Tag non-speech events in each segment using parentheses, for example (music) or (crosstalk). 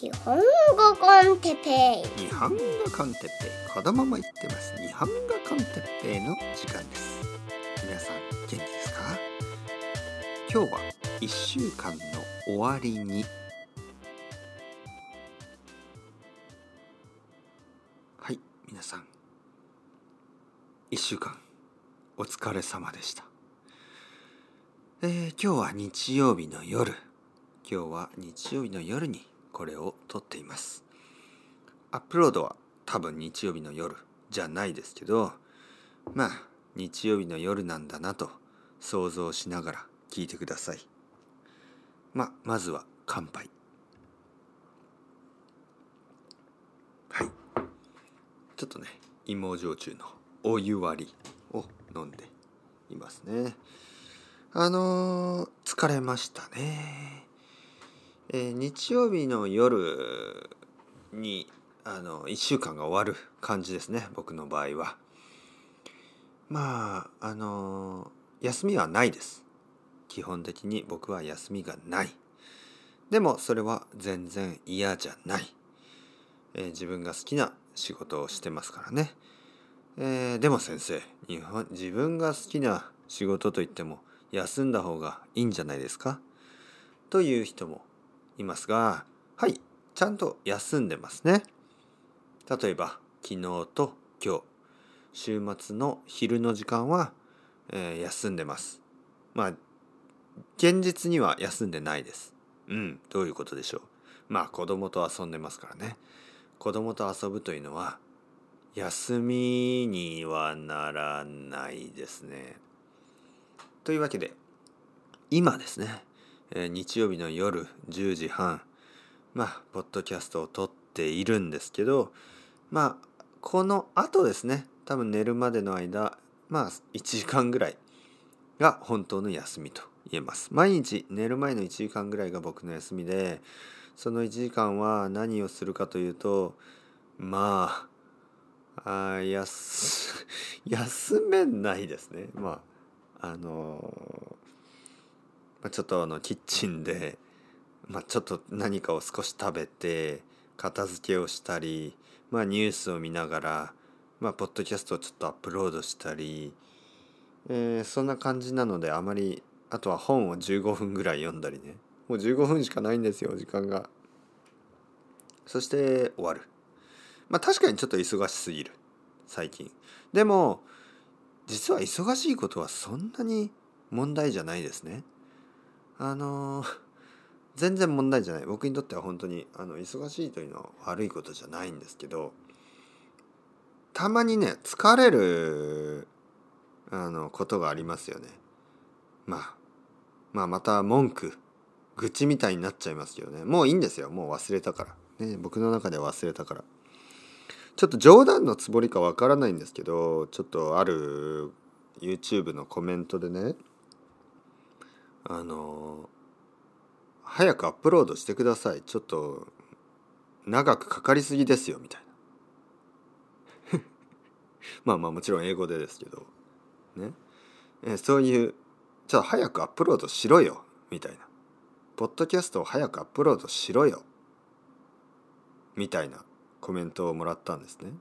日本語コンテッペイ。日本語コンテッペイ。子供も言ってます。日本語コンテッペイの時間です。皆さん元気ですか？今日は1週間の終わりに。はい皆さん。1週間お疲れ様でした。えー、今日は日曜日の夜。今日は日曜日の夜にこれを撮っています。アップロードは多分日曜日の夜じゃないですけどまあ日曜日の夜なんだなと想像しながら聞いてください。ままずは乾杯。はい。ちょっとね芋焼酎のお湯割りを飲んでいますね。あのー、疲れましたね。えー、日曜日の夜にあの1週間が終わる感じですね僕の場合は。まああの、休みはないです。基本的に僕は休みがない。でもそれは全然嫌じゃない。えー、自分が好きな仕事をしてますからね。えー、でも先生日本自分が好きな仕事といっても休んだ方がいいんじゃないですか？という人もいますがはいちゃんと休んでますね。例えば昨日と今日週末の昼の時間は、えー、休んでます。まあ現実には休んでないです。うんどういうことでしょう。まあ子供と遊んでますからね。子供と遊ぶというのは休みにはならないですね。というわけで今ですね、えー、日曜日の夜10時半まあポッドキャストを撮っているんですけどまあこの後ですね多分寝るまでの間まあ1時間ぐらいが本当の休みと言えます。毎日寝る前の1時間ぐらいが僕の休みでその1時間は何をするかというとまああ休 (laughs) 休めないですね。まああのまあ、ちょっとあのキッチンで、まあ、ちょっと何かを少し食べて片付けをしたり、まあ、ニュースを見ながら、まあ、ポッドキャストをちょっとアップロードしたり、えー、そんな感じなのであまりあとは本を15分ぐらい読んだりねもう15分しかないんですよ時間が。そして終わる。まあ確かにちょっと忙しすぎる最近。でも実は忙しいことはそんなに問題じゃないですね。あの全然問題じゃない僕にとっては本当にあの忙しいというのは悪いことじゃないんですけどたまにね疲れるあのことがありますよね。まあまあまた文句愚痴みたいになっちゃいますけどねもういいんですよもう忘れたから、ね、僕の中では忘れたから。ちょっと冗談のつもりかわからないんですけどちょっとある YouTube のコメントでねあの早くアップロードしてください。ちょっと長くかかりすぎですよみたいな。(laughs) まあまあもちろん英語でですけどね。えそういうちょっと早くアップロードしろよみたいな。ポッドキャストを早くアップロードしろよみたいなコメントをもらったんですね。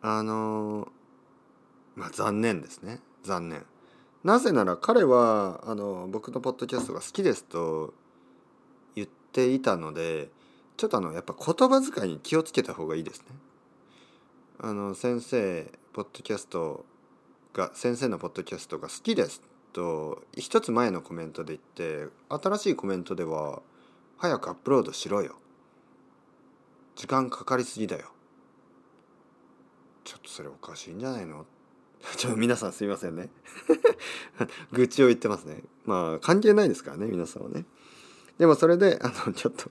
あのまあ残念ですね。残念。なぜなら彼はあの僕のポッドキャストが好きですと言っていたのでちょっとあのやっぱ言葉遣いに気をつけた方がいいですね。あの先生ポッドキャストが先生のポッドキャストが好きですと一つ前のコメントで言って新しいコメントでは早くアップロードしろよ時間かかりすぎだよちょっとそれおかしいんじゃないの (laughs) ちょっと皆さんすいませんね。(laughs) 愚痴を言ってますね。まあ関係ないですからね皆さんはね。でもそれであのちょっと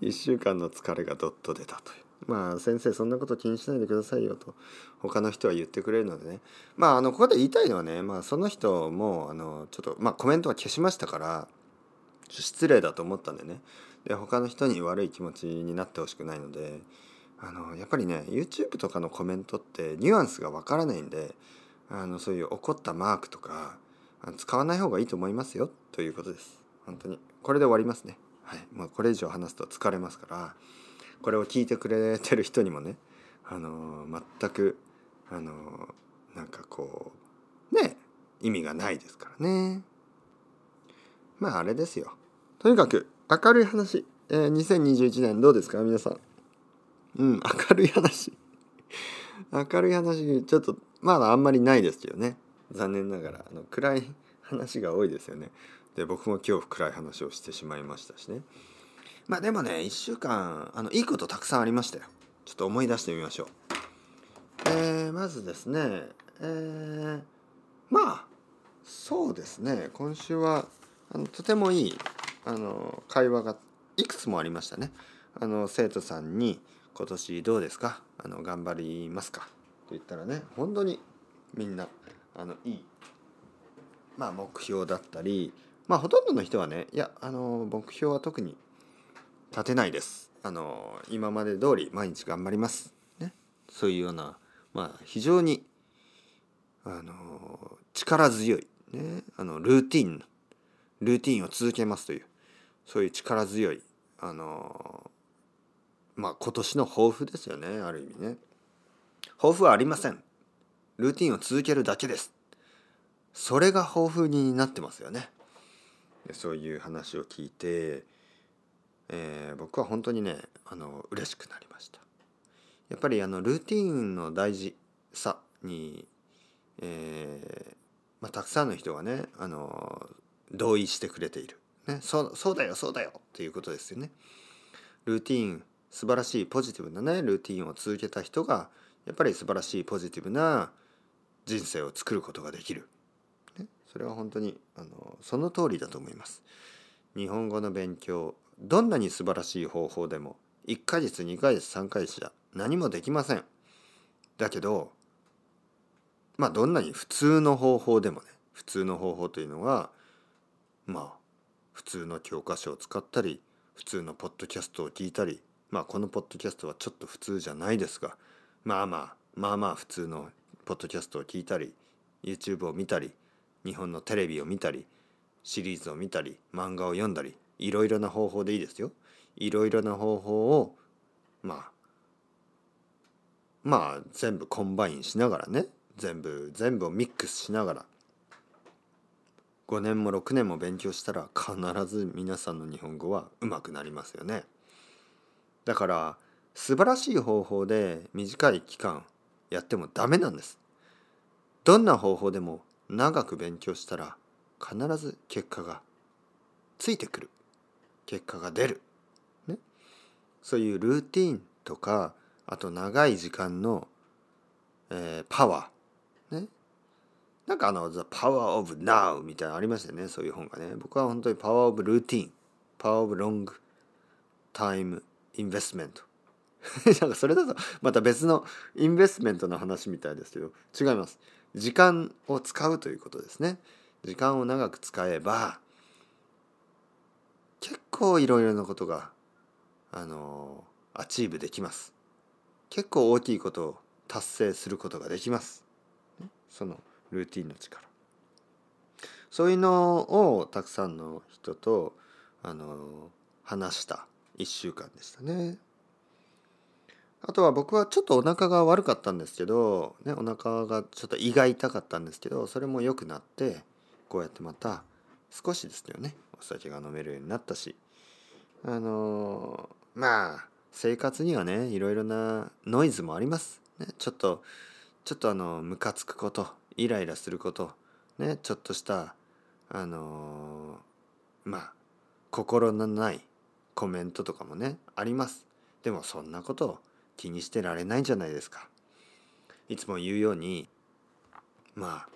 1週間の疲れがどっと出たという。まあ先生そんなこと気にしないでくださいよと他の人は言ってくれるのでね。まああのここで言いたいのはねまあその人もあのちょっとまあコメントは消しましたから失礼だと思ったんでね。で他の人に悪い気持ちになってほしくないのであのやっぱりね YouTube とかのコメントってニュアンスがわからないんであのそういう怒ったマークとか使わない方がいいと思いますよということです。本当に。これで終わりますね。はい、もうこれ以上話すと疲れますからこれを聞いてくれてる人にもねあの全くあのなんかこうね意味がないですからね。まああれですよ。とにかく明るい話、えー、2021年どうですか？皆さん。うん明るい話。明るい話ちょっとまだあんまりないですよね。残念ながらあの暗い話が多いですよね。で僕も今日暗い話をしてしまいましたしね。まあでもね1週間あのいいことたくさんありましたよ。ちょっと思い出してみましょう。えー、まずですねえー、まあそうですね。今週はあのとてもいいあの会話がいくつもありましたね。あの生徒さんに「今年どうですか？あの頑張りますか?」と言ったらね本当にみんなあのいい、まあ、目標だったりまあほとんどの人はねいやあの目標は特に立てないです。あの今まで通り毎日頑張ります、ね、そういうような、まあ、非常にあの力強い、ね、あのルーティンルーティンを続けますというそういう力強いあのまあ今年の抱負ですよねある意味ね。抱負はありません。ルーティンを続けるだけです。それが抱負になってますよね。そういう話を聞いて、えー、僕は本当にねあの嬉しくなりました。やっぱりあのルーティンの大事さに、えーまあ、たくさんの人がねあの同意してくれている、ね、そうそうだよそうだよっていうことですよね。ルーティン素晴らしいポジティブなねルーティンを続けた人がやっぱり素晴らしいポジティブな人生を作ることができる、ね、それは本当にあのその通りだと思います。日本語の勉強どんなに素晴らしい方法でも1ヶ月2ヶ月3ヶ月じゃ何もできません。だけどまあどんなに普通の方法でもね普通の方法というのはまあ普通の教科書を使ったり普通のポッドキャストを聞いたりまあこのポッドキャストはちょっと普通じゃないですがまあまあまあまあ普通のポッドキャストを聞いたり YouTube を見たり日本のテレビを見たりシリーズを見たり漫画を読んだりいろいろな方法でいいですよ。いろいろな方法をまあまあ全部 combine しながらね全部全部をミックスしながら5年も6年も勉強したら必ず皆さんの日本語はうまくなりますよね。だから素晴らしい方法で短い期間やってもダメなんです。どんな方法でも長く勉強したら必ず結果がついてくる。結果が出る、ね、そういうルーティンとかあと長い時間の、えー、パワー。ね。なんかあの「The Power of Now」みたいなのありましたよね。そういう本がね。僕は本当に「Power of Routine」「Power of Long Time Investment」(laughs) なんかそれだとまた別のインベストメントの話みたいですけど違います。時間を使うということですね。時間を長く使えば結構いろいろなことがあの achieve できます。結構大きいことを達成することができます。そのルーティンの力。そういうのをたくさんの人とあの話した。1週間でしたね。あとは僕はちょっとお腹が悪かったんですけど、ね、お腹がちょっと胃が痛かったんですけどそれも良くなってこうやってまた少しですよねお酒が飲めるようになったしあのー、まあ生活にはねいろいろなノイズもあります。ね、ちょっとちょっとあのムカつくことイライラすることねちょっとしたあのー、まあ心のないコメントとかもねあります。でもそんなことを気にしてられないんじゃないですか。いつも言うようにまあ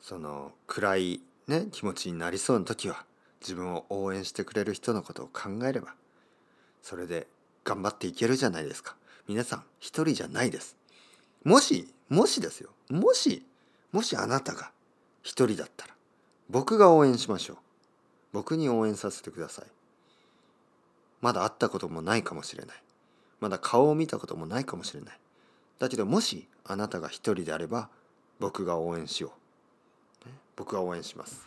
その暗いね気持ちになりそうな時は自分を応援してくれる人のことを考えればそれで頑張っていけるじゃないですか。皆さん一人じゃないです。もしもしですよもしもしあなたが一人だったら僕が応援しましょう。僕に応援させてください。まだ会ったこともないかもしれない。まだ顔を見たこともないかもしれない。だけどもしあなたが一人であれば僕が応援しよう。ね、僕が応援します。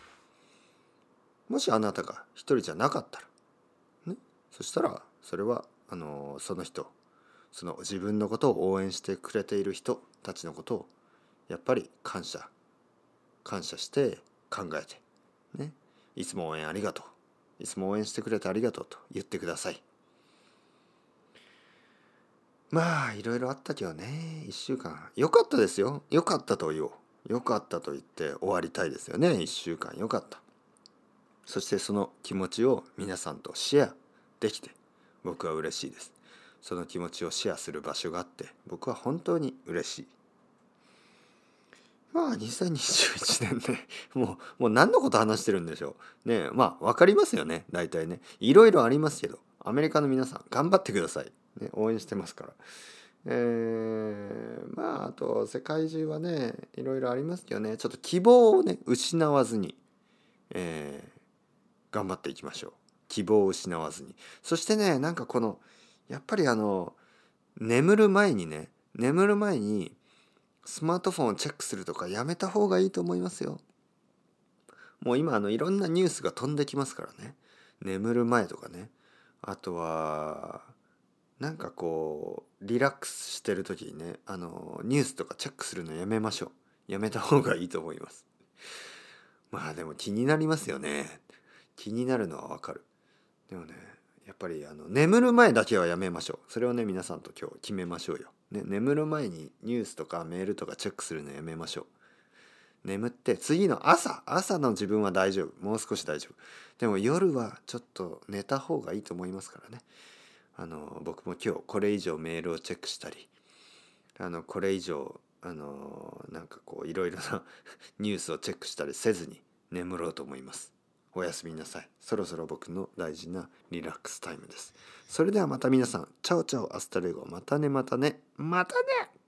もしあなたが一人じゃなかったら、ね、そしたらそれはあのその人その自分のことを応援してくれている人たちのことをやっぱり感謝感謝して考えてねいつも応援ありがとういつも応援してくれてありがとうと言ってください。まあいろいろあったけどね1週間。よかったですよ。よかったと言おう。よかったと言って終わりたいですよね1週間。よかった。そしてその気持ちを皆さんとシェアできて僕は嬉しいです。その気持ちをシェアする場所があって僕は本当に嬉しい。まあ2021年ねもうもう何のこと話してるんでしょう。ねまあ分かりますよね大体ね。いろいろありますけどアメリカの皆さん頑張ってください、ね、応援してますから。えー、まああと世界中はねいろいろありますけどね。ちょっと希望をね失わずに、えー、頑張っていきましょう。希望を失わずに。そしてねなんかこのやっぱりあの眠る前にね眠る前にスマートフォンをチェックするとかやめた方がいいと思いますよ。もう今あのいろんなニュースが飛んできますからね。眠る前とかね。あとはなんかこうリラックスしてる時にねあのニュースとかチェックするのやめましょう。やめた方がいいと思います。まあでも気になりますよね。気になるのはわかる。でもねやっぱりあの眠る前だけはやめましょう。それをね皆さんと今日決めましょうよ、ね、眠る前にニュースとかメールとかチェックするのやめましょう。眠って次の朝朝の自分は大丈夫。もう少し大丈夫。でも夜はちょっと寝た方がいいと思いますからね。あの僕も今日これ以上メールをチェックしたりあのこれ以上あのなんかこういろいろな (laughs) ニュースをチェックしたりせずに眠ろうと思います。おやすみなさい。そろそろ僕の大事なリラックスタイムです。それではまた皆さん。 Chao chao hasta luego。またねまたね。またね。